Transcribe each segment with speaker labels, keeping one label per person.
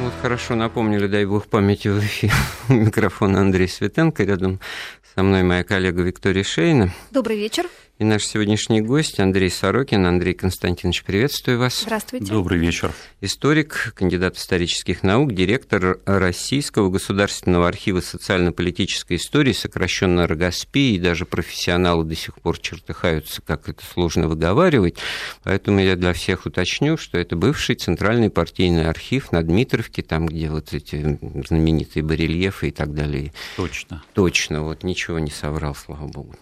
Speaker 1: Вот хорошо напомнили, дай бог памяти в эфире. Микрофон Андрей Светенко, рядом со мной моя коллега Виктория Шейна.
Speaker 2: Добрый вечер.
Speaker 1: И наш сегодняшний гость Андрей Сорокин. Андрей Константинович, приветствую вас.
Speaker 2: Здравствуйте.
Speaker 3: Добрый вечер.
Speaker 1: Историк, кандидат исторических наук, директор Российского государственного архива социально-политической истории, сокращенно РГАСПИ, и даже профессионалы до сих пор чертыхаются, как это сложно выговаривать. Поэтому я для всех уточню, что это бывший центральный партийный архив на Дмитровке, там, где вот эти знаменитые барельефы и так далее.
Speaker 3: Точно.
Speaker 1: Точно, вот ничего не соврал, слава богу.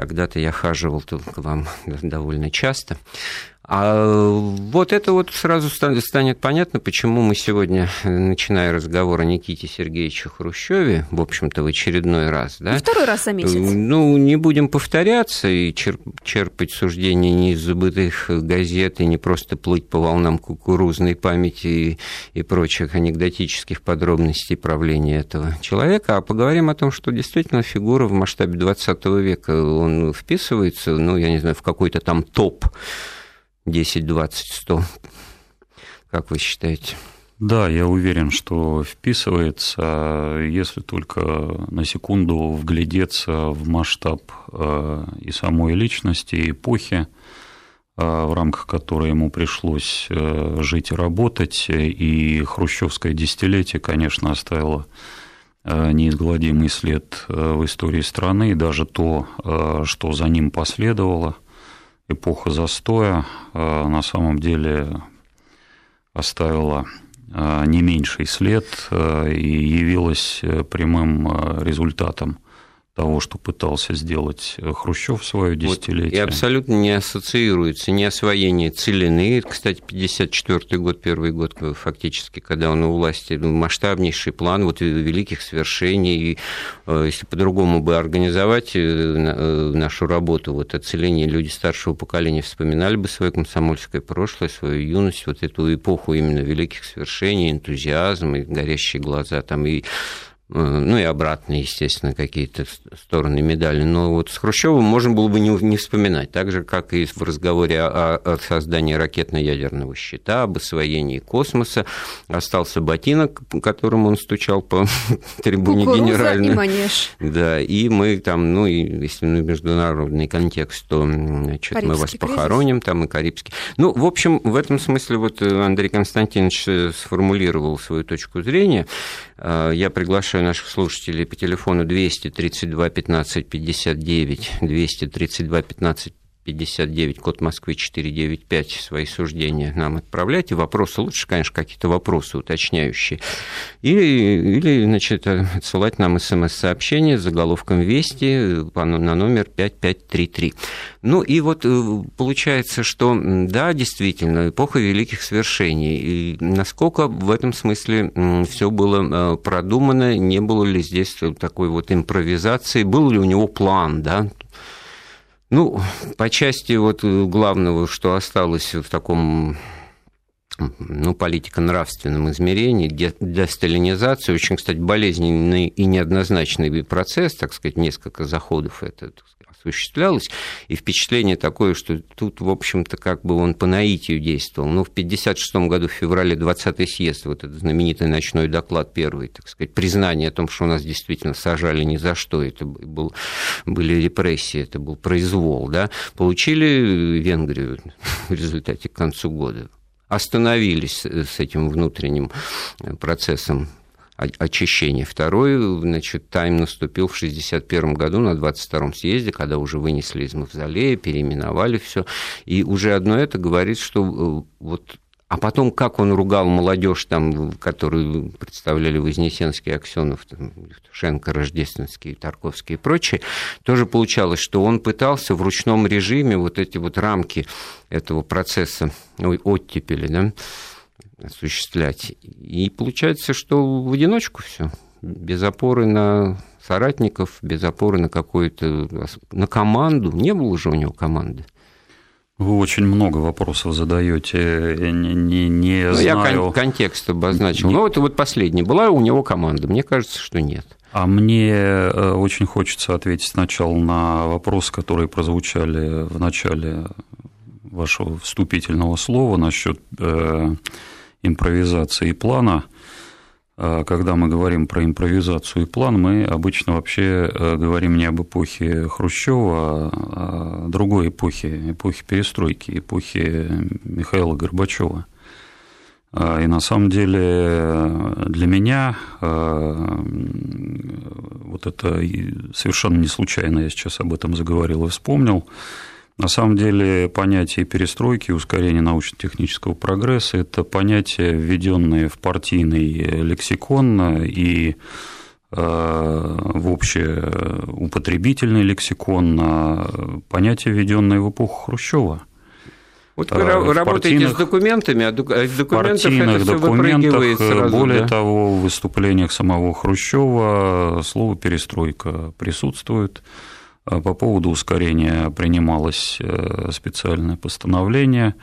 Speaker 1: Когда-то я хаживал тут к вам довольно часто. А вот это вот сразу станет понятно, почему мы сегодня, начиная разговор о Никите Сергеевиче Хрущеве, в общем-то, в очередной раз, да?
Speaker 2: И второй раз за месяц.
Speaker 1: Ну, не будем повторяться и черпать суждения не из забытых газет и не просто плыть по волнам кукурузной памяти и, и прочих анекдотических подробностей правления этого человека, а поговорим о том, что действительно фигура в масштабе 20 века, он вписывается, ну, я не знаю, в какой-то там топ 10, 20, 100. Как вы считаете?
Speaker 3: Да, я уверен, что вписывается, если только на секунду вглядеться в масштаб э, и самой личности, и эпохи, э, в рамках которой ему пришлось э, жить и работать. И хрущевское десятилетие, конечно, оставило неизгладимый след в истории страны, и даже то, что за ним последовало – эпоха застоя э, на самом деле оставила э, не меньший след э, и явилась прямым результатом того, что пытался сделать Хрущев в свое десятилетие.
Speaker 1: Вот, и абсолютно не ассоциируется ни освоение целины. Кстати, 54 год, первый год фактически, когда он у власти, ну, масштабнейший план вот, великих свершений. И, э, если по-другому бы организовать э, э, нашу работу, вот оцеление люди старшего поколения вспоминали бы свое комсомольское прошлое, свою юность, вот эту эпоху именно великих свершений, энтузиазм и горящие глаза, там и Э, ну и обратно, естественно, какие-то стороны медали. Но вот с Хрущевым можно было бы не, не вспоминать, так же, как и в разговоре о, о создании ракетно-ядерного щита, об освоении космоса. Остался ботинок, которым он стучал по трибуне
Speaker 2: Кукуруза
Speaker 1: генеральной.
Speaker 2: и манеж.
Speaker 1: Да, и мы там, ну, и, если ну, международный контекст, то значит, мы вас похороним, кризис. там и Карибский. Ну, в общем, в этом смысле вот Андрей Константинович э, сформулировал свою точку зрения. Э, я приглашаю наших слушателей по телефону 232 15 59, 232 15 59, код Москвы 495, свои суждения нам отправляйте. Вопросы лучше, конечно, какие-то вопросы уточняющие. Или, или значит, отсылать нам смс-сообщение с заголовком «Вести» на номер 5533. Ну и вот э, получается, что да, действительно, эпоха великих свершений. И насколько в этом смысле все было э, продумано, не было ли здесь такой вот импровизации, был ли у него план, да, ну, по части вот главного, что осталось в таком ну, политико-нравственном измерении, десталинизация, очень, кстати, болезненный и неоднозначный процесс, так сказать, несколько заходов это так сказать, осуществлялось, и впечатление такое, что тут, в общем-то, как бы он по наитию действовал. Ну, в 1956 году, в феврале 20-й съезд, вот этот знаменитый ночной доклад первый, так сказать, признание о том, что у нас действительно сажали ни за что, это был, были репрессии, это был произвол, да, получили Венгрию в результате к концу года остановились с этим внутренним процессом очищения. Второй, значит, тайм наступил в 1961 году на 22-м съезде, когда уже вынесли из мавзолея, переименовали все. И уже одно это говорит, что э, вот а потом, как он ругал молодежь, там, которую представляли Вознесенский, Аксенов, Шенко, Рождественский, Тарковский и прочие, тоже получалось, что он пытался в ручном режиме вот эти вот рамки этого процесса оттепели, да, осуществлять. И получается, что в одиночку все, без опоры на соратников, без опоры на какую-то, на команду. Не было же у него команды.
Speaker 3: Вы очень много вопросов задаете, не, не, не
Speaker 1: ну,
Speaker 3: знаю.
Speaker 1: Я контекст обозначил. Не... Ну, вот, вот последний. Была у него команда? Мне кажется, что нет.
Speaker 3: А мне э, очень хочется ответить сначала на вопросы, которые прозвучали в начале вашего вступительного слова насчет э, импровизации и плана. А когда мы говорим про импровизацию и план, мы обычно вообще э, говорим не об эпохе Хрущева, а о другой эпохе, эпохе перестройки, эпохе Михаила Горбачева. А, и на самом деле для меня э, вот это совершенно не случайно, я сейчас об этом заговорил и вспомнил, на самом деле понятие перестройки, ускорения научно-технического прогресса – это понятие, введенное в партийный лексикон и э, в общеупотребительный лексикон, понятие, введенное в эпоху Хрущева.
Speaker 1: Вот вы э, работаете с документами, а в документах это все
Speaker 3: документах, сразу, более да? того, в выступлениях самого Хрущева слово «перестройка» присутствует. А по поводу ускорения принималось э, специальное постановление.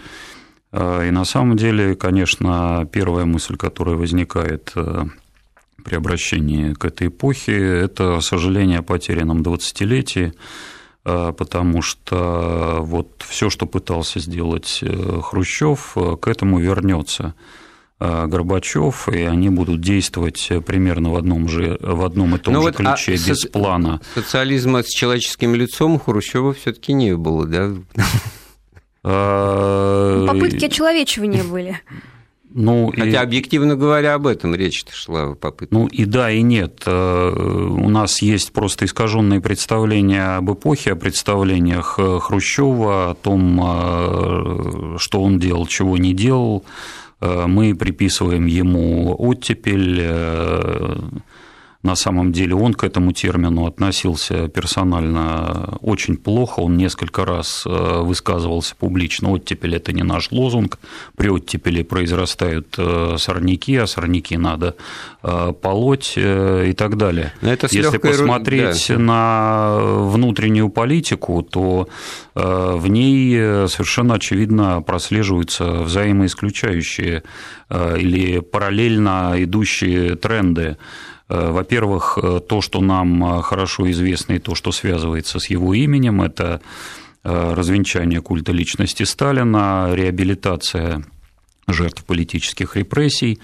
Speaker 3: А, и на самом деле, конечно, первая мысль, которая возникает э, при обращении к этой эпохе, это сожаление о потерянном 20-летии, а, потому что вот все, что пытался сделать э, Хрущев, к этому вернется. Э, Горбачев, и они будут действовать примерно в одном, же, в одном и том Но ну же вот, ключе, а без соци... плана.
Speaker 1: Социализма с человеческим лицом у Хрущева все-таки не было, да?
Speaker 2: А, Попытки очеловечивания были.
Speaker 1: Ну, Хотя, и... объективно говоря, об этом речь шла попытка.
Speaker 3: Ну и да, и нет. Э, у нас есть просто искаженные представления об эпохе, о представлениях э, Хрущева, о том, что он делал, чего не делал. Э, мы приписываем ему оттепель, э, на самом деле он к этому термину относился персонально очень плохо, он несколько раз э, высказывался публично, оттепель – это не наш лозунг, при оттепели произрастают сорняки, а сорняки надо полоть и так далее. Это Если посмотреть да. на внутреннюю политику, то в ней совершенно очевидно прослеживаются взаимоисключающие или параллельно идущие тренды. Э, во-первых, э, то, что нам э, хорошо известно и то, что связывается с его именем, это развенчание культа личности Сталина, реабилитация жертв политических репрессий,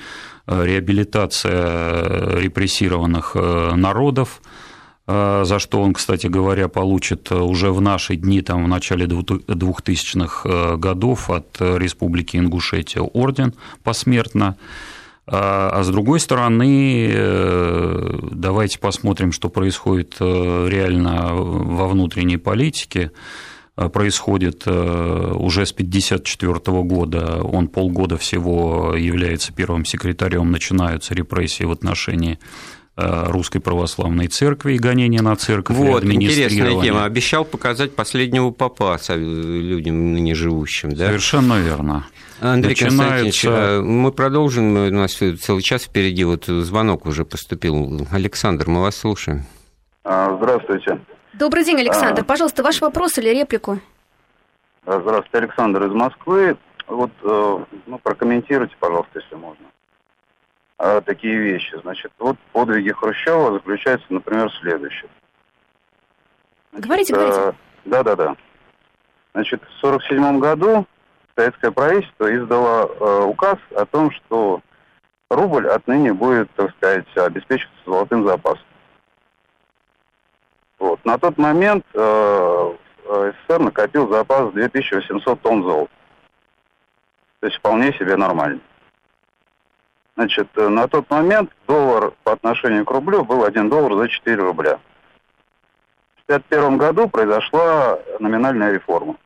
Speaker 3: реабилитация репрессированных народов, за что он, кстати говоря, получит уже в наши дни, там, в начале 2000-х годов от Республики Ингушетия орден посмертно. А, а с другой стороны, э, давайте посмотрим, что происходит э, реально во внутренней политике. А, происходит э, уже с 1954 года, он полгода всего является первым секретарем, начинаются репрессии в отношении Русской Православной Церкви и гонения на церковь.
Speaker 1: Вот, интересная тема. Обещал показать последнего папа людям ныне живущим, да?
Speaker 3: Совершенно верно.
Speaker 1: Андрей Начинается... Э, мы продолжим, у нас целый час впереди, вот звонок уже поступил. Александр, мы вас слушаем.
Speaker 4: А, здравствуйте.
Speaker 2: Добрый день, Александр. А... Пожалуйста, ваш вопрос или реплику?
Speaker 4: А, здравствуйте, Александр из Москвы. Вот, э, ну, прокомментируйте, пожалуйста, если можно. Такие вещи. Значит, вот подвиги Хрущева заключаются, например, в следующем.
Speaker 2: Значит, говорите, говорите.
Speaker 4: Да-да-да. Значит, в 1947 году советское правительство издало э, указ о том, что рубль отныне будет, так сказать, обеспечиваться золотым запасом. Вот. На тот момент э, СССР накопил запас 2800 тонн золота. То есть вполне себе нормально. Значит, э, на тот момент доллар по отношению к рублю был 1 доллар за 4 рубля. В 1951 году произошла номинальная реформа.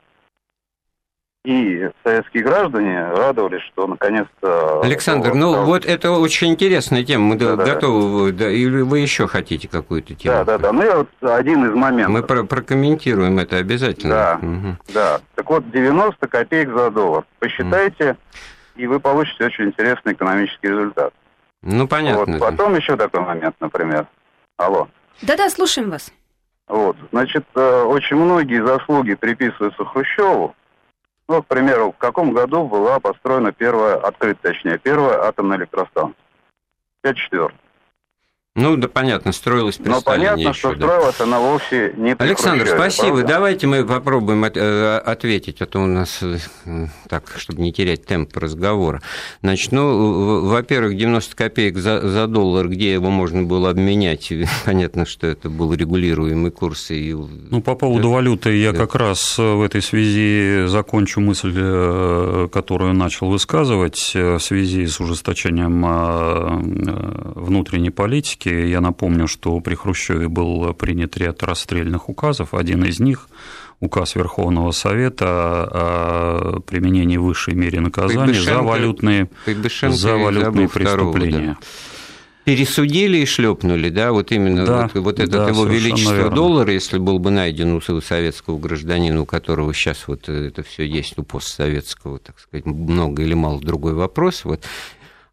Speaker 4: И советские граждане радовались, что наконец-то...
Speaker 1: Александр, ну стал... вот это очень интересная тема. Мы да, готовы, да. или вы еще хотите какую-то тему?
Speaker 4: Да, да, да. Ну, я вот один из моментов.
Speaker 1: Мы про прокомментируем это обязательно.
Speaker 4: Да, угу. да. Так вот, 90 копеек за доллар. Посчитайте, угу. и вы получите очень интересный экономический результат.
Speaker 1: Ну, понятно.
Speaker 4: Вот. Потом еще такой момент, например. Алло.
Speaker 2: Да-да, слушаем вас.
Speaker 4: Вот, значит, э, очень многие заслуги приписываются Хрущеву, ну, к примеру, в каком году была построена первая, открыта точнее, первая атомная электростанция? 54
Speaker 1: Ну, да, понятно, строилась при
Speaker 4: Но понятно,
Speaker 1: еще,
Speaker 4: что
Speaker 1: да.
Speaker 4: строилась она вовсе не при
Speaker 1: Александр,
Speaker 4: Хрущеве,
Speaker 1: спасибо.
Speaker 4: правда?
Speaker 1: Давайте мы попробуем э, ответить, а то у нас, э, так, чтобы не терять темп разговора. Значит, ну, во-первых, 90 копеек за, за доллар, где его можно было обменять, понятно, что это был регулируемый курс. И...
Speaker 3: Ну, по поводу валюты я
Speaker 1: Да.
Speaker 3: как раз э, в этой связи закончу мысль, которую начал высказывать в связи с ужесточением внутренней политики. Я напомню, что при Хрущеве был принят ряд расстрельных указов. Один из них указ Верховного Совета о применении высшей меры наказания за валютные, за валютные
Speaker 1: забыл второго, да.
Speaker 3: преступления.
Speaker 1: Пересудили и шлепнули, да, вот именно
Speaker 3: Да,
Speaker 1: вот, вот это
Speaker 3: да,
Speaker 1: его величество
Speaker 3: верно.
Speaker 1: доллара, если был бы найден у советского гражданина, у которого сейчас вот это все есть, у постсоветского, так сказать, много или мало другой вопрос, вот.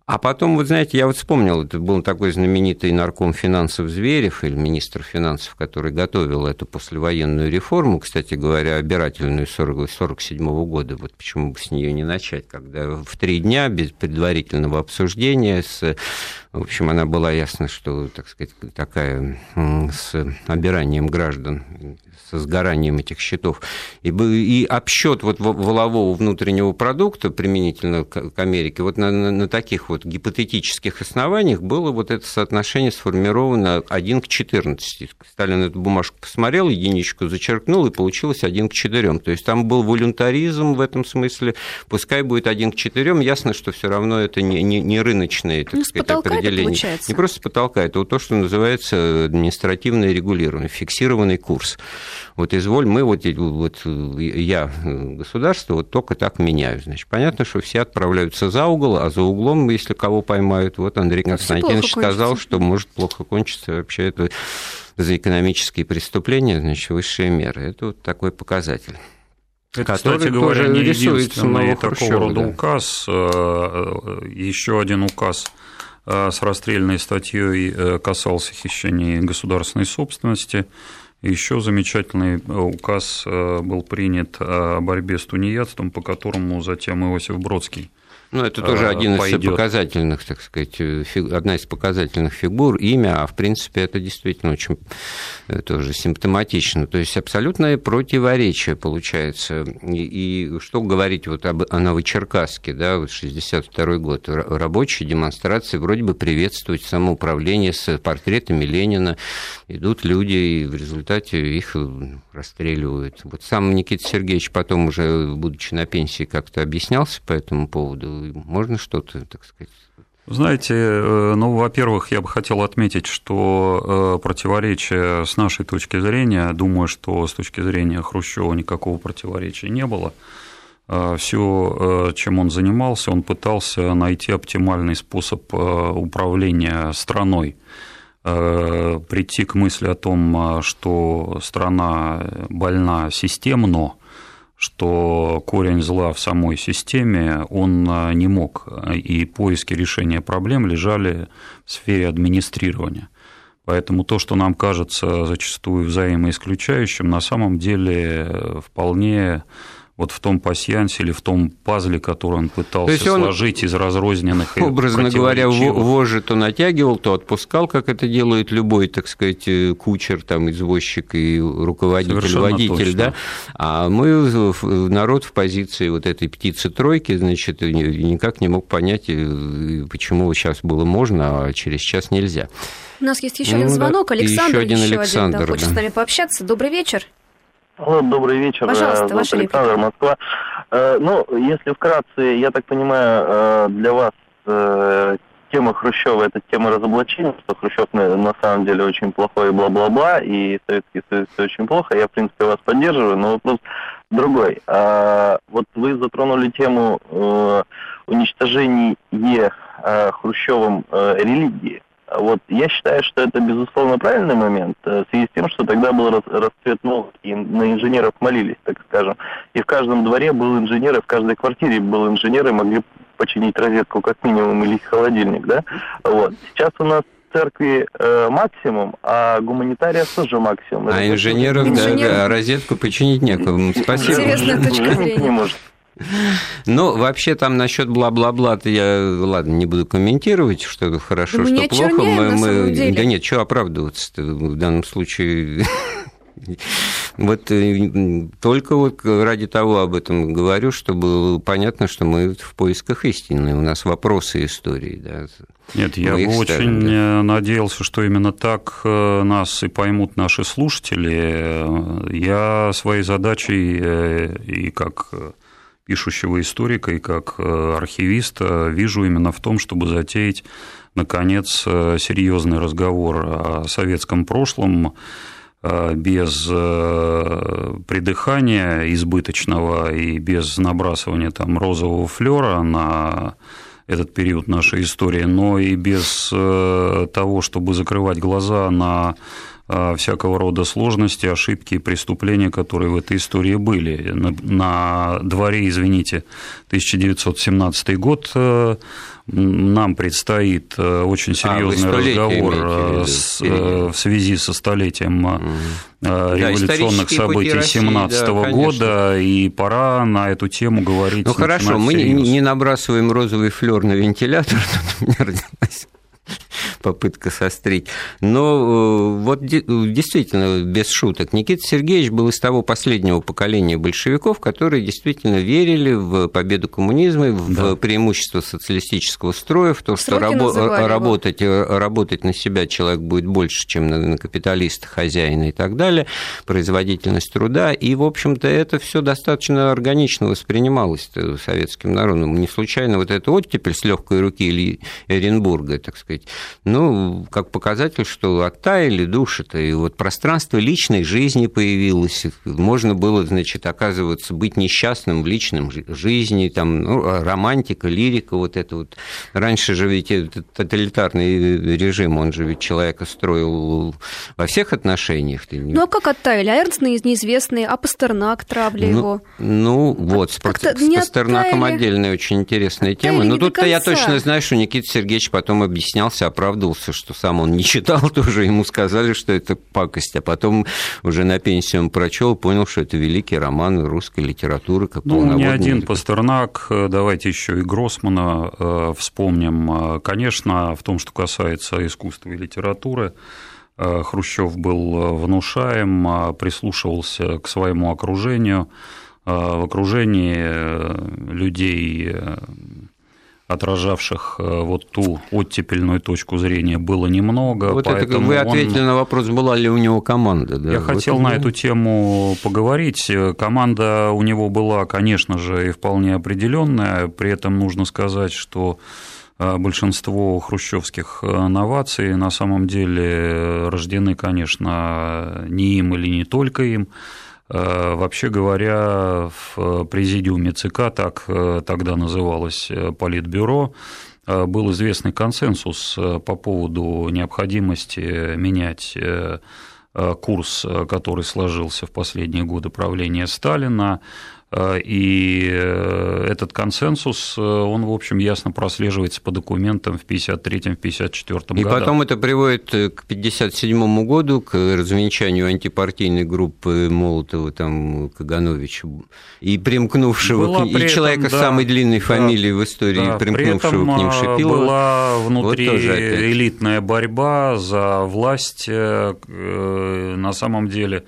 Speaker 1: А потом, вот знаете, я вот вспомнил, это был такой знаменитый нарком финансов Зверев, или министр финансов, который готовил эту послевоенную реформу, кстати говоря, обирательную 1947 года, вот почему бы с нее не начать, когда в три дня без предварительного обсуждения с в общем, она была ясно, что, так сказать, такая с обиранием граждан, со сгоранием этих счетов. И, и обсчет вот в- валового внутреннего продукта применительно к Америке, вот на, на- на таких вот гипотетических основаниях было вот это соотношение сформировано 1 к 14. Сталин эту бумажку посмотрел, единичку зачеркнул, и получилось 1 к 4. То есть там был волюнтаризм в этом смысле, пускай будет 1 к 4, ясно, что все равно это не, не, не рыночные, так
Speaker 2: Ну,
Speaker 1: сказать,
Speaker 2: это
Speaker 1: определения.
Speaker 2: получается.
Speaker 1: Не просто с потолка, это вот то, что называется административное регулирование, фиксированный курс. Вот изволь, мы вот, вот я, государство, вот только так меняю. Значит, понятно, что все отправляются за угол, а за углом, если кого поймают, вот Андрей Константинович сказал, что может плохо кончиться вообще это за экономические преступления, значит, высшие меры. Это вот такой показатель.
Speaker 3: Это,
Speaker 1: который
Speaker 3: кстати говоря, не единственный такого
Speaker 1: Хрущева,
Speaker 3: рода
Speaker 1: да.
Speaker 3: указ. Еще один указ э, с расстрельной статьей э, касался хищения государственной собственности. Еще замечательный э, указ э, был принят о борьбе с тунеядством, по которому затем Иосиф Бродский
Speaker 1: Ну, это тоже
Speaker 3: А,
Speaker 1: один из
Speaker 3: пойдёт.
Speaker 1: показательных, так сказать, фи- одна из показательных фигур, имя, а в принципе это действительно очень э, тоже симптоматично. То есть абсолютное противоречие получается. И, и что говорить вот об, о Новочеркасске, да, вот 62 год, рабочие демонстрации вроде бы приветствуют самоуправление с портретами Ленина, идут люди, и в результате их э, расстреливают. Вот сам Никита Сергеевич потом уже, будучи на пенсии, как-то объяснялся по этому поводу. Можно что-то, так сказать,
Speaker 3: Знаете, э, ну, во-первых, я бы хотел отметить, что э, противоречия с нашей точки зрения, думаю, что с точки зрения Хрущева никакого противоречия не было. Все, чем он занимался, он пытался найти оптимальный способ э, управления страной, Э, прийти к мысли о том, э, что страна больна системно, что корень зла в самой системе он э, не мог, и поиски решения проблем лежали в сфере администрирования. Поэтому то, что нам кажется зачастую взаимоисключающим, на самом деле э, вполне вот в том пасьянсе или в том пазле, который он пытался
Speaker 1: есть он,
Speaker 3: сложить из разрозненных и
Speaker 1: Образно говоря, вожжи то натягивал, то отпускал, как это делает любой, так сказать, э, кучер, там, извозчик и руководитель,
Speaker 3: Совершенно
Speaker 1: водитель,
Speaker 3: точно.
Speaker 1: да. А мы, народ в позиции вот этой птицы-тройки, значит, ни- никак не мог понять, э, почему сейчас было можно, а через час нельзя.
Speaker 2: У нас есть еще
Speaker 1: Ну
Speaker 2: один
Speaker 1: да.
Speaker 2: звонок.
Speaker 1: И
Speaker 2: Александр
Speaker 1: еще один
Speaker 2: еще
Speaker 1: Александр,
Speaker 2: да, хочет
Speaker 1: да.
Speaker 2: с нами пообщаться. Добрый вечер.
Speaker 5: Алло, добрый вечер.
Speaker 2: Пожалуйста,
Speaker 5: Э, зовут
Speaker 2: ваша реплика.
Speaker 5: Александр, Москва. Э, Ну, если вкратце, я так понимаю, э, для вас э, тема Хрущева – это тема разоблачения, что Хрущев на, на самом деле очень плохой и бла-бла-бла, и Советский Союз всё очень плохо. Я, в принципе, вас поддерживаю, но вопрос другой. А, Вот вы затронули тему э, уничтожения э, Хрущевым э, религии. Вот я считаю, что это безусловно правильный момент, э, в связи с тем, что тогда был рас- расцвет науки, и на инженеров молились, так скажем. И в каждом дворе был инженер, и в каждой квартире был инженер, и могли починить розетку как минимум или холодильник, да? Вот. Сейчас у нас в церкви э, максимум, а гуманитариев тоже максимум.
Speaker 1: А инженеров,
Speaker 2: Инженеров-
Speaker 1: да, да, розетку починить некому. Спасибо.
Speaker 2: Интересная точка зрения.
Speaker 5: не может.
Speaker 1: Ну, вообще там насчет бла-бла-бла, я, ладно, не буду комментировать, что хорошо, да что плохо.
Speaker 2: Мы, мы...
Speaker 1: Да нет, что оправдываться в данном случае вот э, только вот ради того об этом говорю, чтобы понятно, что мы в поисках истины. У нас вопросы истории. Да.
Speaker 3: Нет, я бы очень да. Э, надеялся, что именно так э, нас и поймут наши слушатели. Я своей задачей и как пишущего историка, и как архивиста вижу именно в том, чтобы затеять, наконец, серьезный разговор о советском прошлом, Э, без э, придыхания избыточного и без набрасывания там розового флера на этот период нашей истории, но и без э, того, чтобы закрывать глаза на всякого рода сложности, ошибки и преступления, которые в этой истории были. На, на дворе, извините, 1917 год нам предстоит э, очень а, серьезный а, разговор э, с, э, в связи со столетием угу. революционных да, событий 17 да, года, и пора на эту тему говорить.
Speaker 1: Ну хорошо, мы серьез. не набрасываем розовый флер на вентилятор, тут у меня родилась попытка сострить. Но э, вот действительно, без шуток, Никита Сергеевич был из того последнего поколения большевиков, которые действительно верили в победу коммунизма, в да. преимущество социалистического строя, в то, что рабо- работать, э, работать на себя человек будет больше, чем на, на капиталиста, хозяина и так далее, производительность труда. И, в общем-то, это все достаточно органично воспринималось советским народом. Не случайно вот эта оттепель с легкой руки или Оренбурга, так сказать, ну, как показатель, что оттаяли души-то, и вот пространство личной жизни появилось, можно было, значит, оказываться, быть несчастным в личном жизни, там, ну, романтика, лирика, вот это вот. Раньше же ведь этот тоталитарный режим, он же ведь человека строил во всех отношениях.
Speaker 2: Ну, а как оттаяли? А Эрнст неизвестный, а Пастернак, травли
Speaker 1: ну,
Speaker 2: его?
Speaker 1: Ну, вот, с, с Пастернаком отдельная очень интересная тема. Но тут-то я точно знаю, что Никита Сергеевич потом объяснялся, оправдывал оправдывался, что сам он не читал тоже, ему сказали, что это пакость, а потом уже на пенсию он прочел, понял, что это великий роман русской литературы, как
Speaker 3: Ну, не один Пастернак, давайте еще и Гроссмана э, вспомним. Конечно, в том, что касается искусства и литературы, э, Хрущев был внушаем, прислушивался к своему окружению. Э, в окружении людей отражавших э, вот ту оттепельную точку зрения было немного.
Speaker 1: Вот это вы ответили он... на вопрос, была ли у него команда.
Speaker 3: Да? Я вот хотел на эту тему поговорить. Команда у него была, конечно же, и вполне определенная. При этом нужно сказать, что э, большинство хрущевских э, новаций на самом деле рождены, конечно, не им или не только им. Э, вообще говоря, в президиуме ЦК, так э, тогда называлось э, Политбюро, был известный консенсус по поводу необходимости менять курс, который сложился в последние годы правления Сталина, Э, и э, этот консенсус, э, он, в общем, ясно прослеживается по документам в 1953-1954 годах.
Speaker 1: И потом это приводит к 1957 году, к развенчанию антипартийной группы Молотова, там, Кагановича, и примкнувшего, была к... и человека да, с самой длинной фамилией да, в истории, да, примкнувшего при этом к ним Шипилова.
Speaker 3: была внутри вот элитная борьба за власть, на самом деле Э,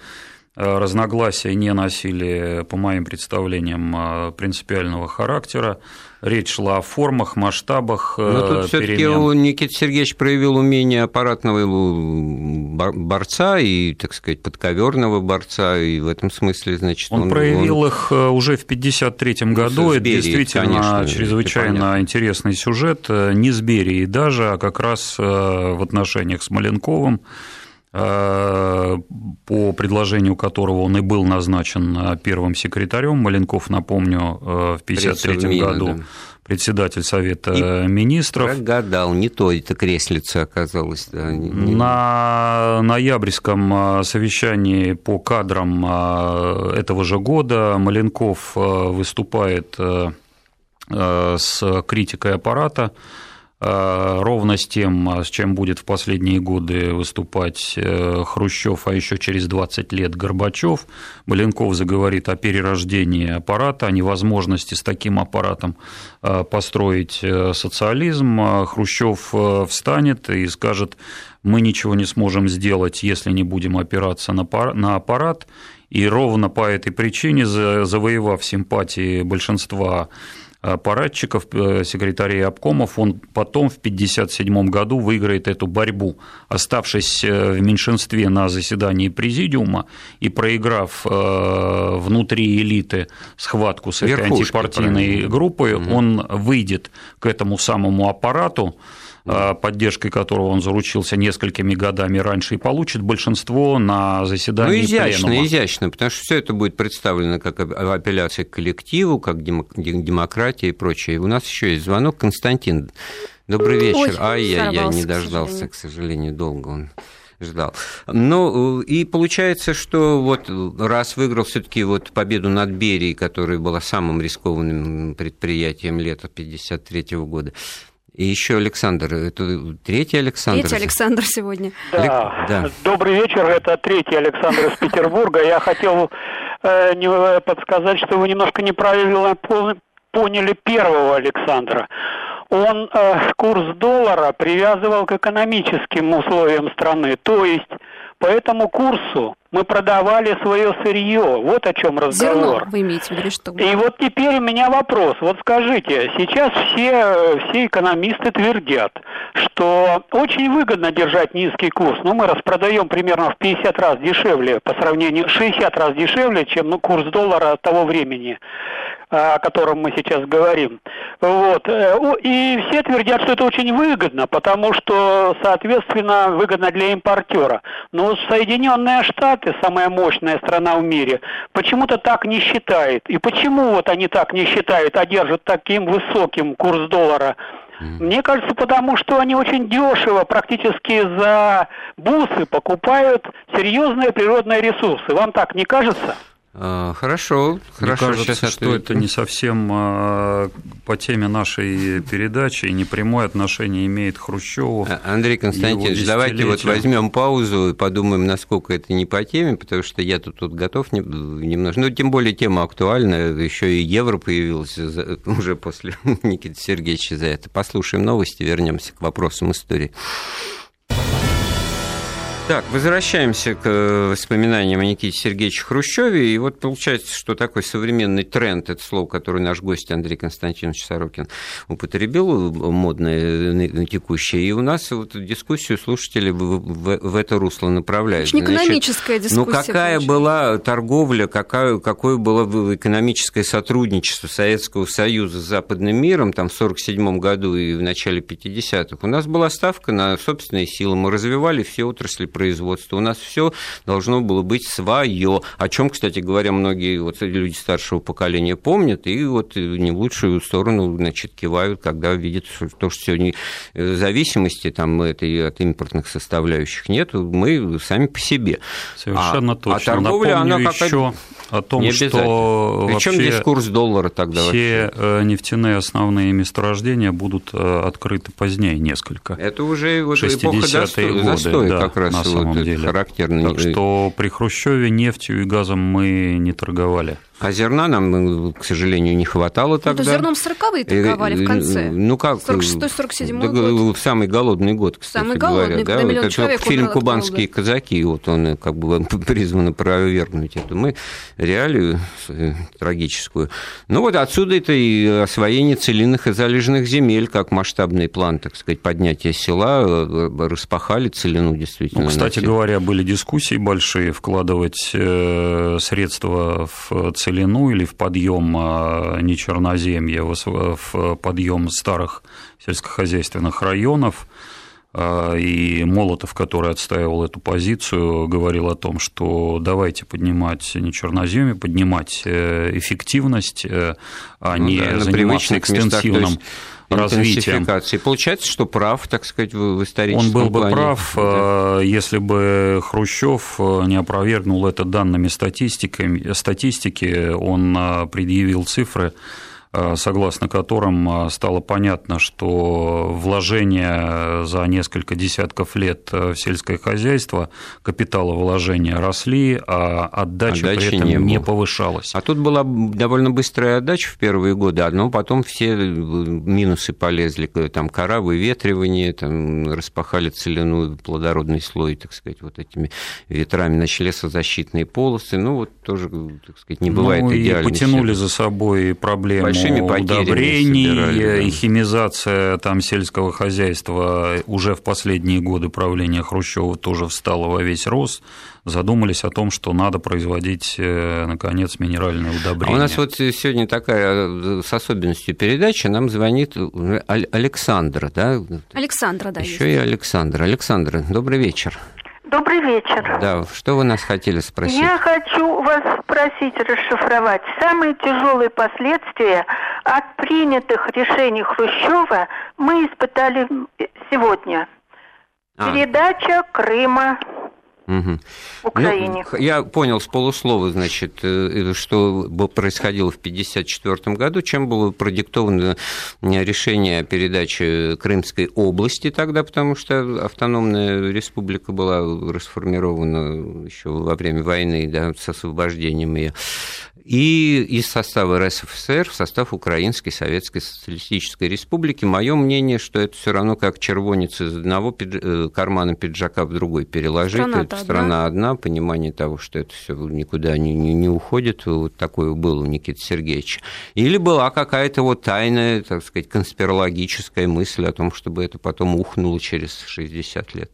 Speaker 3: разногласия не носили, по моим представлениям, э, принципиального характера. Речь шла о формах, масштабах
Speaker 1: Но
Speaker 3: э,
Speaker 1: тут все-таки Никита Сергеевич проявил умение аппаратного борца и, так сказать, подковерного борца, и в этом смысле, значит,
Speaker 3: он, он проявил он... их уже в 1953 году. Ну, это действительно конечно, чрезвычайно это интересный сюжет. Не с Берией даже, а как раз в отношениях с Маленковым Э, по предложению которого он и был назначен э, первым секретарем. Маленков, напомню, э, в 1953 году да. председатель Совета и министров.
Speaker 1: Прогадал, не то это креслица оказалось. Да,
Speaker 3: не, На ноябрьском совещании по кадрам этого же года Маленков выступает с критикой аппарата Э, ровно с тем, с чем будет в последние годы выступать э, Хрущев, а еще через 20 лет Горбачев. Маленков заговорит о перерождении аппарата, о невозможности с таким аппаратом э, построить социализм. Хрущев встанет и скажет, мы ничего не сможем сделать, если не будем опираться на аппарат. И ровно по этой причине, завоевав симпатии большинства аппаратчиков, э, секретарей обкомов, он потом в 1957 году выиграет эту борьбу, оставшись э, в меньшинстве на заседании президиума и проиграв э, внутри элиты схватку с этой Верхушки, антипартийной правильно. группой, угу. он выйдет к этому самому аппарату, Э, поддержкой которого он заручился несколькими годами раньше, и получит большинство на заседании
Speaker 1: Ну, изящно,
Speaker 3: пленума.
Speaker 1: изящно, потому что все это будет представлено как апелляция к коллективу, как демократия и прочее. У нас еще есть звонок. Константин, добрый вечер. Ай, я не дождался, к сожалению, долго он ждал. Ну, и получается, что вот раз выиграл все таки вот победу над Берией, которая была самым рискованным предприятием лета 1953 года, и еще Александр, это третий Александр?
Speaker 2: Третий Александр сегодня.
Speaker 6: Да. да. Добрый вечер, это третий Александр из Петербурга. Я хотел э, подсказать, что вы немножко неправильно поняли первого Александра. Он э, курс доллара привязывал к экономическим условиям страны, то есть по этому курсу мы продавали свое сырье. Вот о чем разговор.
Speaker 2: Зерно вы имеете в виду что?
Speaker 6: И вот теперь у меня вопрос. Вот скажите, сейчас все, все экономисты твердят, что очень выгодно держать низкий курс. Ну, мы распродаем примерно в 50 раз дешевле по сравнению, 60 раз дешевле, чем ну, курс доллара того времени о котором мы сейчас говорим. Вот. И все твердят, что это очень выгодно, потому что, соответственно, выгодно для импортера. Но Соединенные Штаты, самая мощная страна в мире, почему-то так не считает. И почему вот они так не считают, а держат таким высоким курс доллара? Мне кажется, потому что они очень дешево, практически за бусы покупают серьезные природные ресурсы. Вам так не кажется?
Speaker 1: А, хорошо,
Speaker 3: Мне хорошо. кажется, что это не совсем а, по теме нашей передачи и не прямое отношение имеет Хрущеву.
Speaker 1: А, Андрей Константинович, давайте вот возьмем паузу и подумаем, насколько это не по теме, потому что я тут, тут готов немножко. Ну, тем более тема актуальная, еще и евро появилась уже после Никиты Сергеевича за это. Послушаем новости, вернемся к вопросам истории. Так, возвращаемся к э, воспоминаниям о Никите Сергеевиче Хрущеве. И вот получается, что такой современный тренд, это слово, которое наш гость Андрей Константинович Сорокин употребил, модное на текущее. И у нас вот дискуссию слушатели в, в, в это русло направляют.
Speaker 2: Очень экономическая Значит,
Speaker 1: дискуссия. Ну, какая получается. была торговля, какая, какое было экономическое сотрудничество Советского Союза с западным миром там, в 1947 году и в начале 50-х. У нас была ставка на собственные силы. Мы развивали все отрасли производства. У нас все должно было быть свое, о чем, кстати говоря, многие вот люди старшего поколения помнят и вот не в лучшую сторону значит, кивают, когда видят, то, что сегодня э, зависимости там, этой, от импортных составляющих нет, мы сами по себе.
Speaker 3: Совершенно а, точно. А торговля, Напомню она еще о том, не что
Speaker 1: Причем здесь курс доллара тогда
Speaker 3: все вообще? Э, нефтяные основные месторождения будут э, открыты позднее несколько.
Speaker 1: Это уже вот эпоха застой, годы, застой да, как раз на самом вот деле. характерный.
Speaker 3: Так что при Хрущеве нефтью и газом мы не торговали.
Speaker 1: А зерна нам, к сожалению, не хватало ну, тогда. Ну,
Speaker 2: зерном 40-е торговали в конце.
Speaker 1: Ну как?
Speaker 2: 46-47 да, год.
Speaker 1: Самый голодный год, кстати
Speaker 2: самый
Speaker 1: говоря.
Speaker 2: Голодный, да?
Speaker 1: вот это фильм «Кубанские казаки», вот он как бы призван опровергнуть эту мы реалию э, трагическую. Ну вот отсюда это и освоение целинных и залежных земель, как масштабный план, так сказать, поднятия села, э, распахали целину действительно.
Speaker 3: Ну, кстати говоря, были дискуссии большие, вкладывать э, средства в целину или в подъем а, нечерноземья, в подъем старых сельскохозяйственных районов. А, и Молотов, который отстаивал эту позицию, говорил о том, что давайте поднимать не черноземье, поднимать э, эффективность, э, а ну, не да, заниматься экстенсивным местах, развитием.
Speaker 1: Получается, что прав, так сказать, в историческом
Speaker 3: Он был
Speaker 1: плане.
Speaker 3: бы прав, да. Э, если бы Хрущев э, не опровергнул это данными статистики, статистики он э, предъявил цифры согласно которым стало понятно, что вложения за несколько десятков лет в сельское хозяйство, капиталовложения росли, а отдача Отдачи при этом не, не повышалась.
Speaker 1: А тут была довольно быстрая отдача в первые годы, но потом все минусы полезли, там кора, выветривание, там распахали целину, плодородный слой, так сказать, вот этими ветрами, начали лесозащитные полосы, ну вот тоже, так сказать, не бывает ну, идеально.
Speaker 3: и потянули за собой проблему Большими удобрений и химизация там сельского хозяйства уже в последние годы правления Хрущева тоже встала во весь рост задумались о том, что надо производить, э, наконец, минеральные удобрения.
Speaker 1: А у нас вот сегодня такая э, с особенностью передачи, нам звонит Александра, да?
Speaker 2: Александра, да.
Speaker 1: Еще и Александра. Александра, добрый вечер.
Speaker 7: Добрый вечер.
Speaker 1: Да, что вы нас хотели спросить?
Speaker 7: Я хочу вас спросить, расшифровать. Самые тяжелые последствия от принятых решений Хрущева мы испытали сегодня. А. Передача Крыма Угу. Украине.
Speaker 1: Ну, я понял с полуслова, значит, э, что происходило в 1954 году, чем было продиктовано решение о передаче Крымской области тогда, потому что автономная республика была расформирована еще во время войны да, с освобождением ее и из состава РСФСР в состав Украинской Советской Социалистической Республики. Мое мнение, что это все равно как червонец из одного э, кармана пиджака в другой переложить. Страна, это страна одна. одна, понимание того, что это все никуда не, не, не уходит. Вот такое было у Никиты Сергеевича. Или была какая-то вот тайная, так сказать, конспирологическая мысль о том, чтобы это потом ухнуло через 60 лет.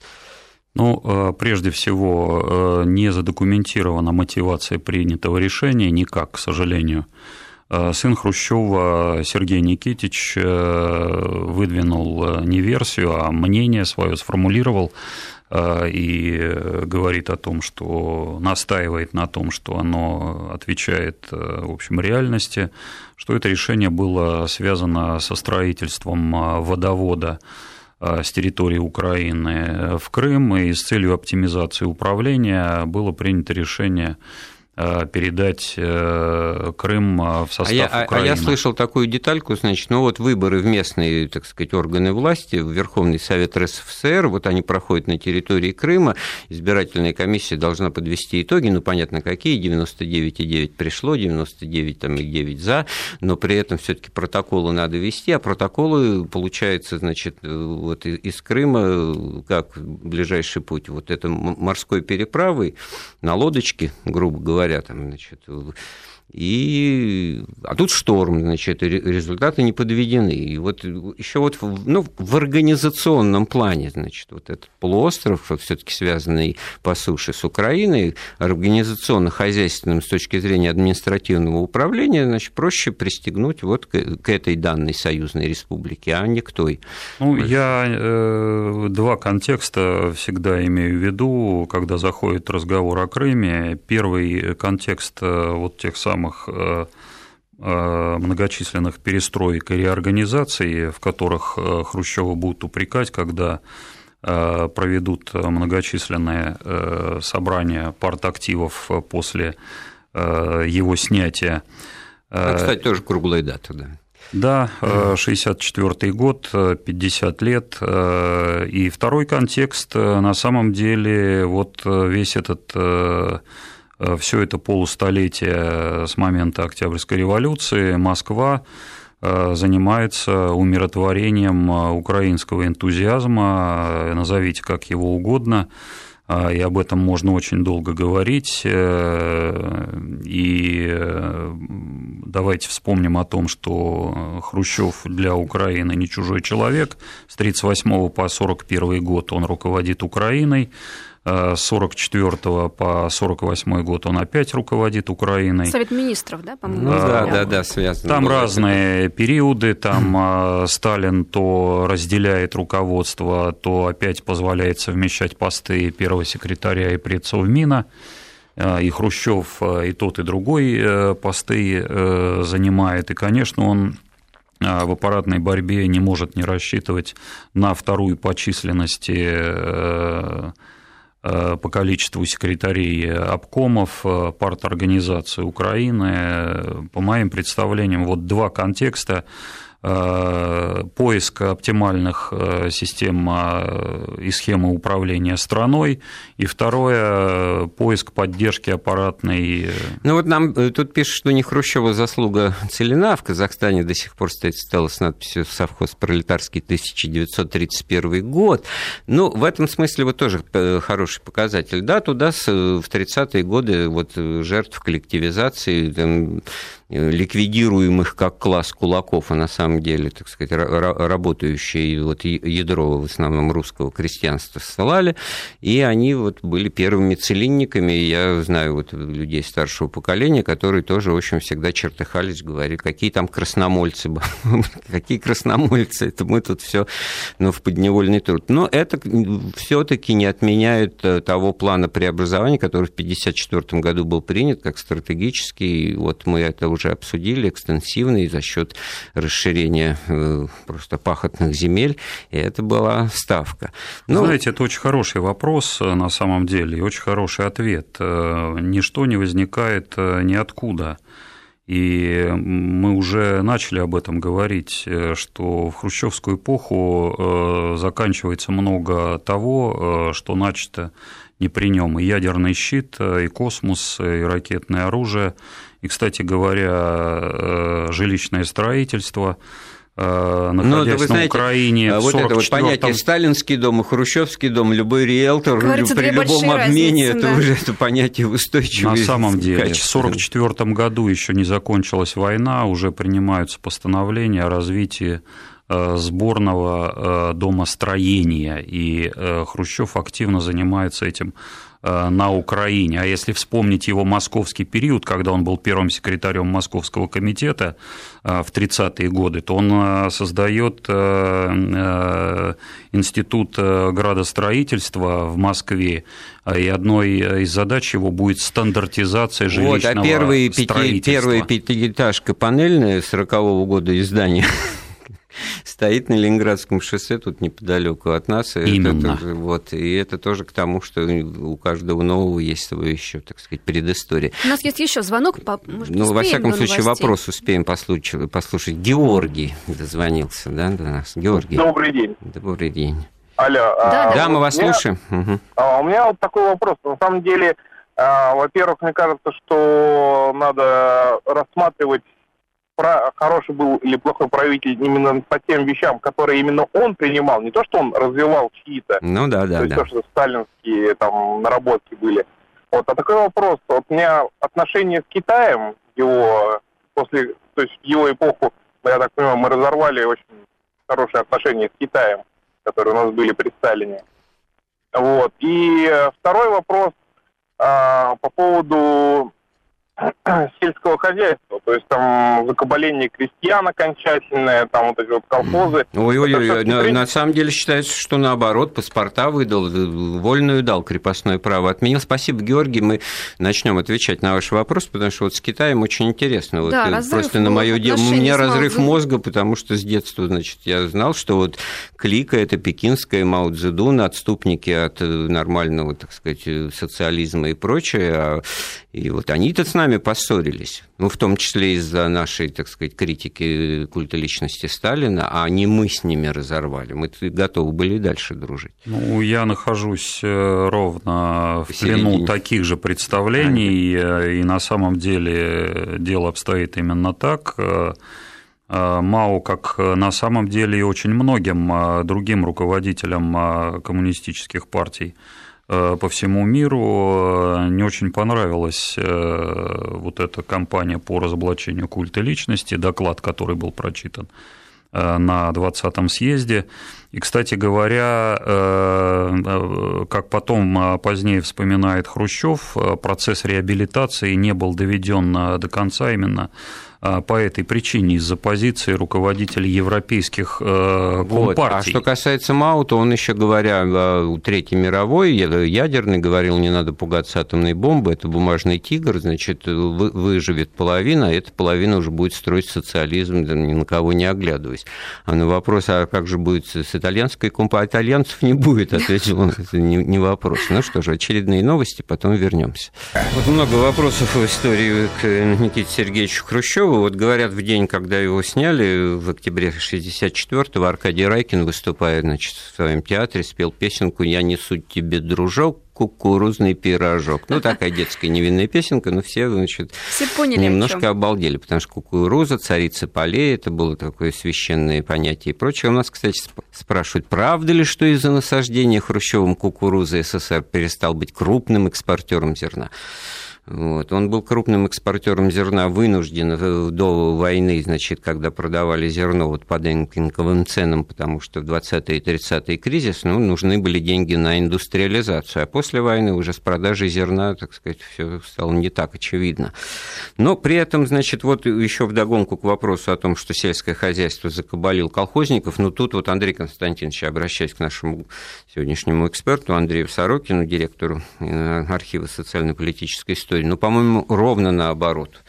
Speaker 3: Ну, э, прежде всего, э, не задокументирована мотивация принятого решения никак, к сожалению. Э, сын Хрущева Сергей Никитич выдвинул не версию, а мнение свое сформулировал и говорит о том, что настаивает на том, что оно отвечает, в общем, реальности, что это решение было связано со строительством водовода с территории Украины в Крым, и с целью оптимизации управления было принято решение передать э, Крым э, в состав а
Speaker 1: я,
Speaker 3: Украины.
Speaker 1: А я слышал такую детальку, значит, ну вот выборы в местные, так сказать, органы власти, в Верховный Совет РСФСР, вот они проходят на территории Крыма, избирательная комиссия должна подвести итоги, ну, понятно, какие, 99,9 пришло, 99,9 за, но при этом все таки протоколы надо вести, а протоколы, получается, значит, вот из Крыма, как ближайший путь, вот это морской переправой на лодочке, грубо говоря, говоря, там, значит, и... А тут шторм, значит, результаты не подведены. И вот еще вот в, ну, в организационном плане, значит, вот этот полуостров, все-таки связанный по суше с Украиной, организационно-хозяйственным с точки зрения административного управления, значит, проще пристегнуть вот к, к этой данной союзной республике, а не к той.
Speaker 3: Ну, я э, два контекста всегда имею в виду, когда заходит разговор о Крыме. Первый контекст э, вот тех самых самых э, э, многочисленных перестроек и реорганизаций, в которых э, Хрущева будут упрекать, когда проведут многочисленные собрания партактивов после его снятия.
Speaker 1: А, кстати, тоже круглая дата, да.
Speaker 3: Да, 64 год, 50 лет. И второй контекст, на самом деле, вот весь этот все это полустолетие с момента Октябрьской революции Москва э, занимается умиротворением э, украинского энтузиазма, назовите как его угодно, и об этом можно очень долго говорить. И давайте вспомним о том, что Хрущев для Украины не чужой человек. С 1938 по 1941 год он руководит Украиной. С 44 по 48 год он опять руководит Украиной.
Speaker 2: Совет министров, да,
Speaker 1: по-моему? Ну, да, да, да, связано.
Speaker 3: Там разные периоды, там а, Сталин то разделяет руководство, то опять позволяет совмещать посты первого секретаря и предсовмина а, и Хрущев а, и тот, и другой э, посты э, занимает, и, конечно, он в аппаратной борьбе не может не рассчитывать на вторую по численности э, по количеству секретарей обкомов, парторганизации Украины. По моим представлениям, вот два контекста Э, поиск оптимальных э, систем э, и схемы управления страной, и второе – поиск поддержки аппаратной.
Speaker 1: Ну вот нам тут пишут, что не Хрущева заслуга целена, в Казахстане до сих пор стоит стела с надписью «Совхоз пролетарский 1931 год». Ну, в этом смысле вот тоже хороший показатель. Да, туда в 30-е годы вот жертв коллективизации, там, ликвидируемых как класс кулаков, а на самом деле, так сказать, работающие вот ядро в основном русского крестьянства ссылали, и они вот были первыми целинниками, я знаю вот людей старшего поколения, которые тоже, в общем, всегда чертыхались, говорили, какие там красномольцы, какие красномольцы, это мы тут все ну, в подневольный труд. Но это все-таки не отменяет э, того плана преобразования, который в 1954 году был принят как стратегический, вот мы это уже уже обсудили, экстенсивный за счет расширения э, просто пахотных земель, и это была ставка.
Speaker 3: Ну, Знаете, это очень хороший вопрос э, на самом деле, и очень хороший ответ. Э, ничто не возникает ниоткуда. И мы уже начали об этом говорить, что в хрущевскую эпоху заканчивается много того, что начато не при нем. И ядерный щит, и космос, и ракетное оружие, и, кстати говоря, э, жилищное строительство э,
Speaker 1: ну, находясь ну, знаете, на Украине. Вот это вот понятие сталинский дом и хрущевский дом, любой риэлтор Кажется, при любом обмене разницы, это да. уже это понятие устойчивое.
Speaker 3: На самом деле, в 1944 году еще не закончилась война, уже принимаются постановления о развитии э, сборного домостроения, и Хрущев активно занимается этим на Украине. А если вспомнить его московский период, когда он был первым секретарем Московского комитета э, в 30-е годы, то он э, создает институт градостроительства в Москве, и одной из задач его будет стандартизация жилищного вот, а
Speaker 1: первые
Speaker 3: строительства.
Speaker 1: Первая пятиэтажка панельная 40-го года издания стоит на Ленинградском шоссе, тут неподалеку от нас.
Speaker 3: Именно.
Speaker 1: Это, вот, и это тоже к тому, что у каждого нового есть свое еще, так сказать, предыстория.
Speaker 2: У нас есть еще звонок. По...
Speaker 1: Может, ну, во всяком случае, вопрос успеем послушать. послушать. Георгий дозвонился да, до нас. Георгий.
Speaker 8: Добрый день.
Speaker 1: Добрый день.
Speaker 8: Алло.
Speaker 1: Да, а, да мы вас меня, слушаем.
Speaker 8: Угу. А, у меня вот такой вопрос. На самом деле, а, во-первых, мне кажется, что надо рассматривать про, хороший был или плохой правитель именно по тем вещам, которые именно он принимал, не то, что он развивал чьи-то.
Speaker 1: Ну да, да,
Speaker 8: то есть
Speaker 1: да.
Speaker 8: то, что сталинские там наработки были. Вот, а такой вопрос. Вот у меня отношения с Китаем, его после, то есть его эпоху, я так понимаю, мы разорвали очень хорошие отношения с Китаем, которые у нас были при Сталине. Вот. И второй вопрос а, по поводу сельского хозяйства, то есть там закабаление крестьян окончательное, там вот эти вот колхозы.
Speaker 1: Ой-ой-ой, на, на самом деле считается, что наоборот, паспорта выдал, вольную дал, крепостное право отменил. Спасибо, Георгий, мы начнем отвечать на ваш вопрос, потому что вот с Китаем очень интересно. Вот да, э, просто на мое дело, у меня разрыв мозга, потому что с детства, значит, я знал, что вот Клика – это пекинская Мао Цзэдун, отступники от э, нормального, так сказать, э, социализма и прочее, а, и вот они-то с нами поссорились, ну, в том числе из-за нашей, так сказать, критики культа личности Сталина, а не мы с ними разорвали. Мы готовы были дальше дружить.
Speaker 3: Ну, я нахожусь э, ровно в плену таких же представлений, а, и на самом деле дело обстоит именно так. Э, э, Мао, как на самом деле и очень многим другим руководителям коммунистических партий, Э, по всему миру. Э, не очень понравилась э, вот эта кампания по разоблачению культа личности, доклад, который был прочитан на 20-м съезде. И, кстати говоря, как потом позднее вспоминает Хрущев, процесс реабилитации не был доведен до конца именно по этой причине, из-за позиции руководителей европейских компартий. Вот. А
Speaker 1: что касается Мао, то он еще, говоря о Третьей мировой, ядерный, говорил, не надо пугаться атомной бомбы, это бумажный тигр, значит, выживет половина, а эта половина уже будет строить социализм, ни на кого не оглядываясь. А на вопрос, а как же будет с итальянской компанией? Итальянцев не будет, ответил он, это не, не вопрос. Ну что же, очередные новости, потом вернемся. Вот много вопросов в истории к Никите Сергеевичу Хрущеву. Вот говорят, в день, когда его сняли, в октябре 64-го, Аркадий Райкин, выступая значит, в своем театре, спел песенку «Я несу тебе, дружок, кукурузный пирожок. Ну, такая детская невинная песенка, но все, значит, все поняли, немножко обалдели, потому что кукуруза, царица полей, это было такое священное понятие и прочее. У нас, кстати, спрашивают, правда ли, что из-за насаждения Хрущевым кукурузы СССР перестал быть крупным экспортером зерна? Вот. Он был крупным экспортером зерна, вынужден до войны, значит, когда продавали зерно вот по демпинговым ценам, потому что в 20-е и 30-е кризис, ну, нужны были деньги на индустриализацию. А после войны уже с продажей зерна, так сказать, все стало не так очевидно. Но при этом, значит, вот еще вдогонку к вопросу о том, что сельское хозяйство закабалил колхозников, ну, тут вот Андрей Константинович, обращаясь к нашему сегодняшнему эксперту Андрею Сорокину, директору э, архива социально-политической истории. Ну, по-моему, ровно наоборот.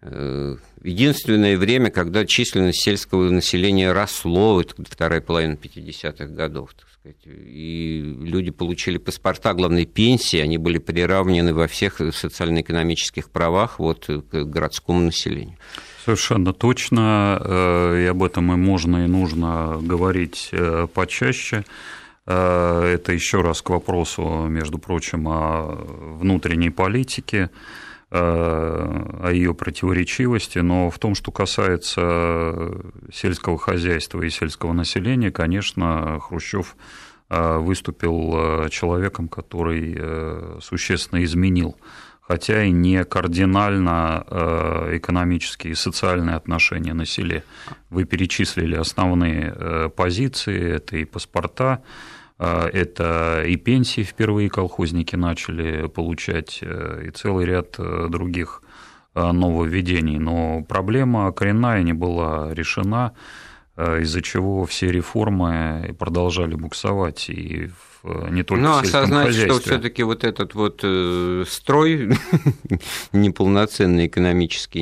Speaker 1: Э, единственное время, когда численность сельского населения росло, это вторая половина 50-х годов, так сказать, и люди получили паспорта, главное, пенсии, они были приравнены во всех социально-экономических правах вот, к городскому населению.
Speaker 3: Совершенно точно, э, и об этом и можно, и нужно говорить почаще. Э, это еще раз к вопросу, между прочим, о внутренней политике, э, о ее противоречивости, но в том, что касается сельского хозяйства и сельского населения, конечно, Хрущев э, выступил человеком, который существенно изменил хотя и не кардинально экономические и социальные отношения на селе. Вы перечислили основные позиции, это и паспорта, а, это и пенсии впервые колхозники начали получать, э, и целый ряд э, других э, нововведений. Но проблема коренная не была решена, из-за чего все реформы продолжали буксовать и в Э, не только
Speaker 1: ну,
Speaker 3: в сельском
Speaker 1: осознать,
Speaker 3: хозяйстве.
Speaker 1: что все-таки вот этот вот э, строй неполноценный экономически,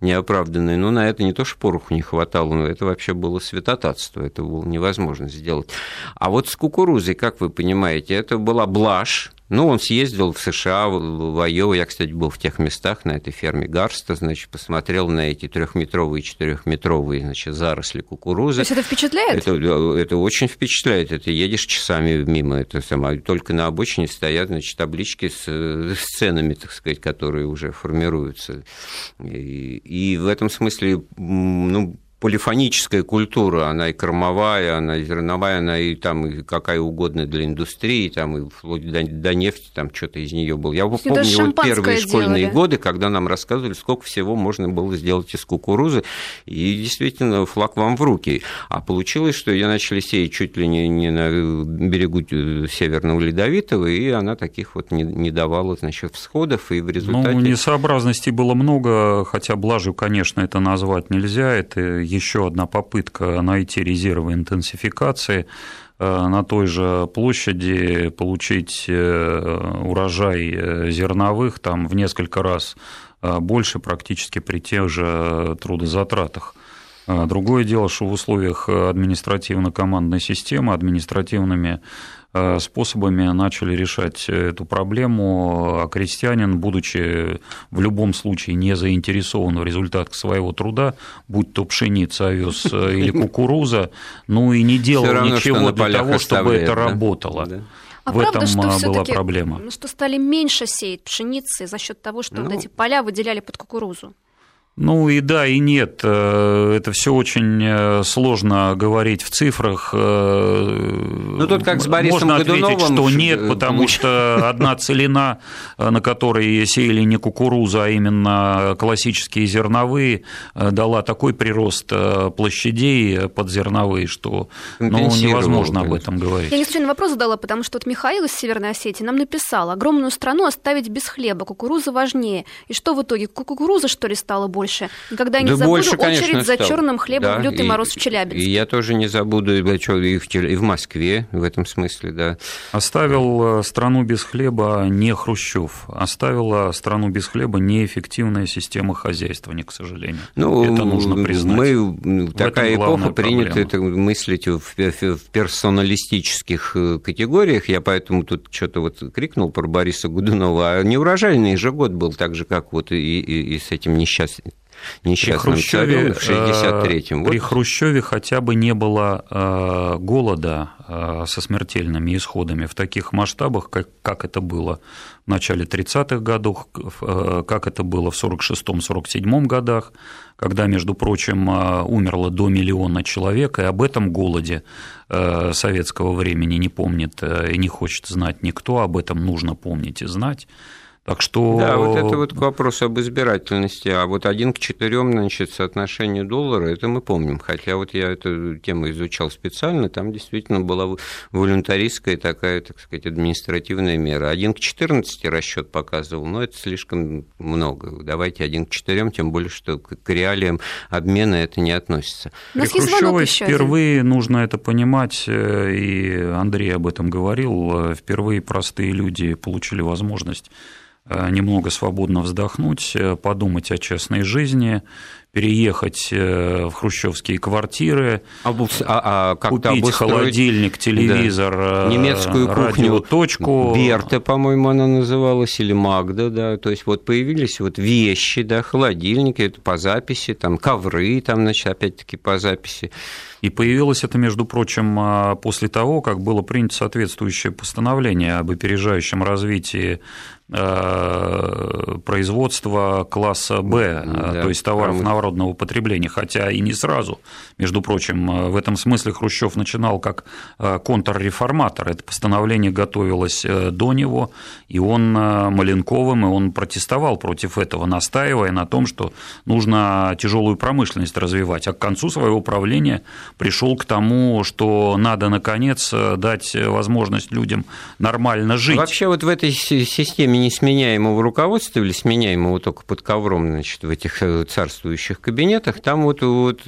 Speaker 1: неоправданный, ну, на это не то, что пороху не хватало, но это вообще было святотатство, это было невозможно сделать. А вот с кукурузой, как вы понимаете, это была блажь, ну, он съездил в США, в Айову. Я, кстати, был в тех местах, на этой ферме Гарста, значит, посмотрел на эти трехметровые, четырехметровые, значит, заросли кукурузы.
Speaker 2: То есть это впечатляет?
Speaker 1: Это, это очень впечатляет. Это едешь часами мимо. Это само. Только на обочине стоят, значит, таблички с, с ценами, так сказать, которые уже формируются. И, и в этом смысле, ну, полифоническая культура, она и кормовая, она и зерновая, она и там и какая угодно для индустрии, там и вплоть до, до нефти, там что-то из нее было. Я помню вот первые делали. школьные годы, когда нам рассказывали, сколько всего можно было сделать из кукурузы, и действительно флаг вам в руки. А получилось, что ее начали сеять чуть ли не, не на берегу Северного Ледовитого, и она таких вот не, не давала, значит, всходов, и в результате...
Speaker 3: Ну, несообразностей было много, хотя блажью, конечно, это назвать нельзя, это еще одна попытка найти резервы интенсификации э, на той же площади получить э, урожай э, зерновых там в несколько раз больше практически при тех же трудозатратах. Другое дело, что в условиях административно-командной системы, административными способами начали решать эту проблему, а крестьянин, будучи в любом случае не заинтересован в результатах своего труда, будь то пшеница, овес э, или кукуруза, ну и не делал равно, ничего для того, чтобы это да? работало. Да. А в правда, этом что была проблема.
Speaker 2: Что стали меньше сеять пшеницы за счет того, что ну, вот эти поля выделяли под кукурузу?
Speaker 3: Ну и да, и нет. Э, это все очень э, сложно говорить в цифрах. Э,
Speaker 1: ну тут как с Борисом
Speaker 3: Можно ответить, что нет, потому что одна целина, на которой сеяли не кукурузу, а именно классические зерновые, дала такой прирост площадей под зерновые, что ну, невозможно об этом говорить.
Speaker 2: Я не случайно вопрос задала, потому что вот Михаил из Северной Осетии нам написал, огромную страну оставить без хлеба, кукуруза важнее. И что в итоге, кукуруза, что ли, стала больше? Больше. Никогда не да забуду больше, конечно, очередь за черным хлебом да, в лютый и, мороз в Челябинске.
Speaker 1: И я тоже не забуду и в, и в Москве в этом смысле, да.
Speaker 3: Оставил э, страну без хлеба не Хрущев, оставила страну без хлеба неэффективная система хозяйствования, к сожалению.
Speaker 1: Ну, это нужно признать. Мы, такая эпоха принято это мыслить в, в персоналистических э, категориях. Я поэтому тут что-то вот крикнул про Бориса Гудунова. А неурожайный же год был так же, как вот и, и, и с этим несчастным несчастным Хрущеве, царем в 63-м.
Speaker 3: Э, при Хрущеве хотя бы не было э, голода э, со смертельными исходами в таких масштабах, как, как это было в начале 30-х годов, как это было в 46-47 годах, когда, между прочим, умерло до миллиона человек, и об этом голоде советского времени не помнит и не хочет знать никто, об этом нужно помнить и знать. Так что...
Speaker 1: Да, вот это вот к вопросу об избирательности. А вот один к четырем, значит, соотношение доллара, это мы помним. Хотя вот я эту тему изучал специально, там действительно была волюнтаристская такая, так сказать, административная мера. Один к 14 расчет показывал, но это слишком много. Давайте один к четырем, тем более, что к реалиям обмена это не относится.
Speaker 3: При Хрущевой впервые один. нужно это понимать, э, и Андрей об этом говорил, э, впервые простые люди получили возможность немного свободно вздохнуть, подумать о честной жизни, переехать э, в хрущевские квартиры, Обу... а, а купить обустроить... холодильник, телевизор, да.
Speaker 1: немецкую кухню, точку. Берта, по-моему, она называлась, или Магда, да, то есть вот появились вот вещи, да, холодильники, это по записи, там ковры, там, значит, опять-таки по записи.
Speaker 3: И появилось это, между прочим, а, после того, как было принято соответствующее постановление об опережающем развитии а, производства класса Б, а, да, то есть товаров народного потребления, хотя и не сразу. Между прочим, в этом смысле Хрущев начинал как контрреформатор. Это постановление готовилось э, до него, и он Маленковым, и он протестовал против этого, настаивая на том, что нужно тяжелую промышленность развивать. А к концу своего правления пришел к тому, что надо, наконец, дать возможность людям нормально жить.
Speaker 1: Вообще вот в этой системе несменяемого руководства или сменяемого только под ковром значит, в этих э, царствующих кабинетах, там вот, вот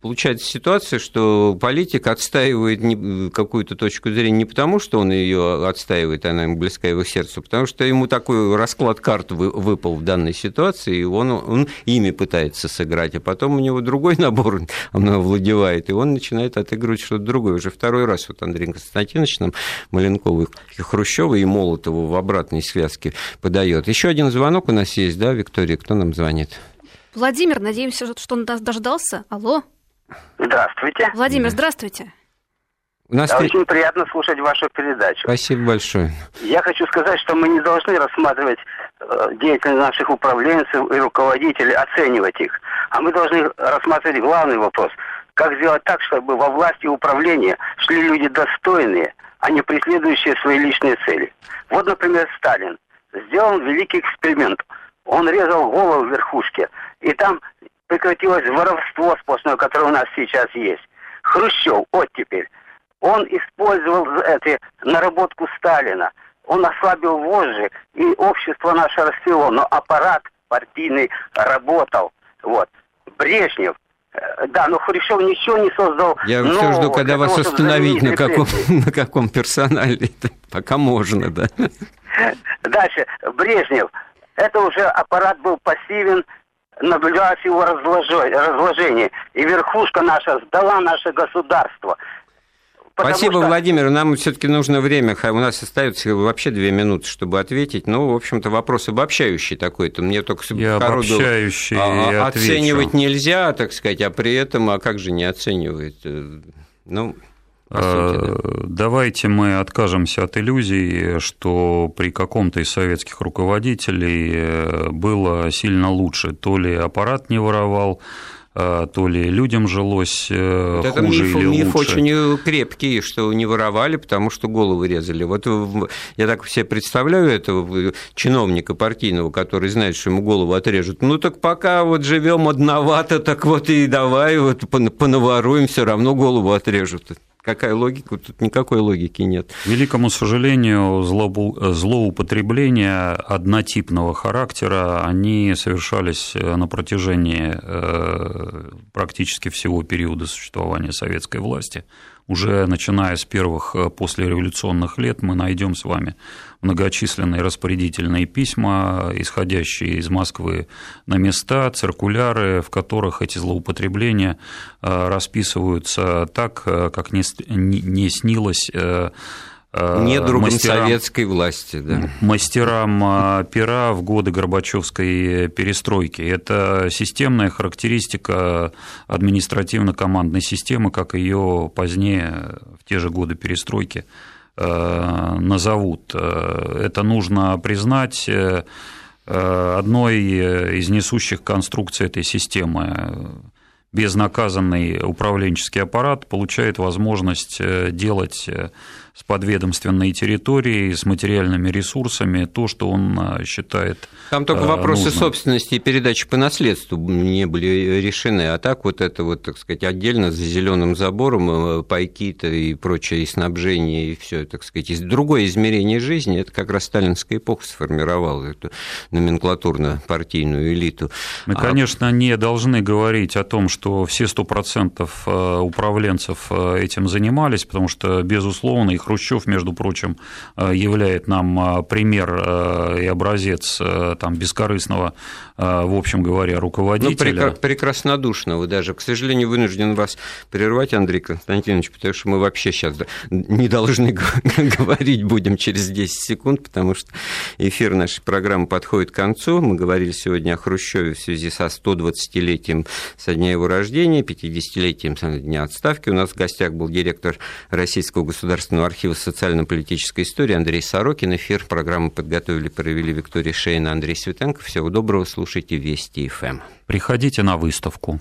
Speaker 1: получается ситуация, что политик отстаивает какую-то точку зрения не потому, что он ее отстаивает, она ему близка его сердцу, потому что ему такой расклад карт выпал в данной ситуации, и он, он ими пытается сыграть, а потом у него другой набор он овладевает и он начинает отыгрывать что-то другое. Уже второй раз вот Андрей Константинович нам Маленкова, Хрущева и Молотова в обратной связке подает. Еще один звонок у нас есть, да, Виктория? Кто нам звонит?
Speaker 2: Владимир, надеемся, что он дождался. Алло.
Speaker 9: Здравствуйте.
Speaker 2: Владимир, здравствуйте.
Speaker 9: У нас Очень приятно слушать вашу передачу.
Speaker 1: Спасибо большое.
Speaker 9: Я хочу сказать, что мы не должны рассматривать э, деятельность наших управленцев и руководителей, оценивать их. А мы должны рассматривать главный вопрос – как сделать так, чтобы во власти управления шли люди достойные, а не преследующие свои личные цели. Вот, например, Сталин. Сделал великий эксперимент. Он резал голову в верхушке, и там прекратилось воровство сплошное, которое у нас сейчас есть. Хрущев, вот теперь, он использовал эти наработку Сталина. Он ослабил вожжи, и общество наше расцвело, но аппарат партийный работал. Вот. Брежнев Э, да, но Хрущев ничего не создал.
Speaker 1: Я все жду, когда вас остановить, на каком, на каком персонале. Пока можно, да.
Speaker 9: Дальше. Брежнев. Это уже аппарат был пассивен, наблюдалось его разложение. И верхушка наша сдала наше государство.
Speaker 1: Спасибо, что... Владимир. Нам все-таки нужно время. У нас остается вообще две минуты, чтобы ответить. Ну, в общем-то, вопрос обобщающий такой-то. Мне только
Speaker 3: Я обобщающий
Speaker 1: а, оценивать нельзя, так сказать, а при этом, а как же не оценивает? Э, ну,
Speaker 3: Сути, да. Давайте мы откажемся от иллюзий, что при каком-то из советских руководителей э, было сильно лучше. То ли аппарат не воровал, а, то ли людям жилось э, вот хуже
Speaker 1: это
Speaker 3: миф, или
Speaker 1: миф лучше. очень крепкий, что не воровали, потому что головы резали. Вот я так себе представляю этого чиновника партийного, который знает, что ему голову отрежут. Ну так пока вот живем одновато, так вот и давай вот понаворуем, все равно голову отрежут. Какая логика? Тут никакой логики нет.
Speaker 3: К великому сожалению, злоупотребления однотипного характера, они совершались на протяжении э, практически всего периода существования советской власти. Уже начиная с первых э, послереволюционных лет мы найдем с вами многочисленные распорядительные письма, исходящие из Москвы на места, циркуляры, в которых эти злоупотребления э, расписываются так, э, как не снилось
Speaker 1: Недругам мастерам, советской власти, да.
Speaker 3: Мастерам пера в годы Горбачевской перестройки. Это системная характеристика административно-командной системы, как ее позднее, в те же годы перестройки, Э, назовут. Э, это нужно признать э, одной из несущих конструкций этой системы. Безнаказанный управленческий аппарат получает возможность делать с подведомственной территорией, с материальными ресурсами, то, что он а, считает
Speaker 1: Там только вопросы нужным. собственности и передачи по наследству не были решены, а так вот это вот, так сказать, отдельно за зеленым забором э, пайки-то и прочее, и снабжение, и все, так сказать, другое измерение жизни, это как раз сталинская эпоха сформировала эту номенклатурно-партийную элиту.
Speaker 3: Мы, а... конечно, не должны говорить о том, что все 100% э, управленцев э, этим занимались, потому что, безусловно, их Хрущев, между прочим, э, являет нам э, пример э, и образец там, бескорыстного, в общем говоря, руководителя.
Speaker 1: Ну, прекраснодушного даже. К сожалению, вынужден вас прервать, Андрей Константинович, потому что мы вообще сейчас не должны говорить будем через 10 секунд, потому что эфир нашей программы подходит к концу. Мы говорили сегодня о Хрущеве в связи со 120-летием со дня его рождения, 50-летием со дня отставки. У нас в гостях был директор Российского государственного архива социально-политической истории Андрей Сорокин. Эфир программы подготовили, провели Виктория Шейна, Андрей Светенко. Всего доброго, слушайте Вести ФМ.
Speaker 3: Приходите на выставку.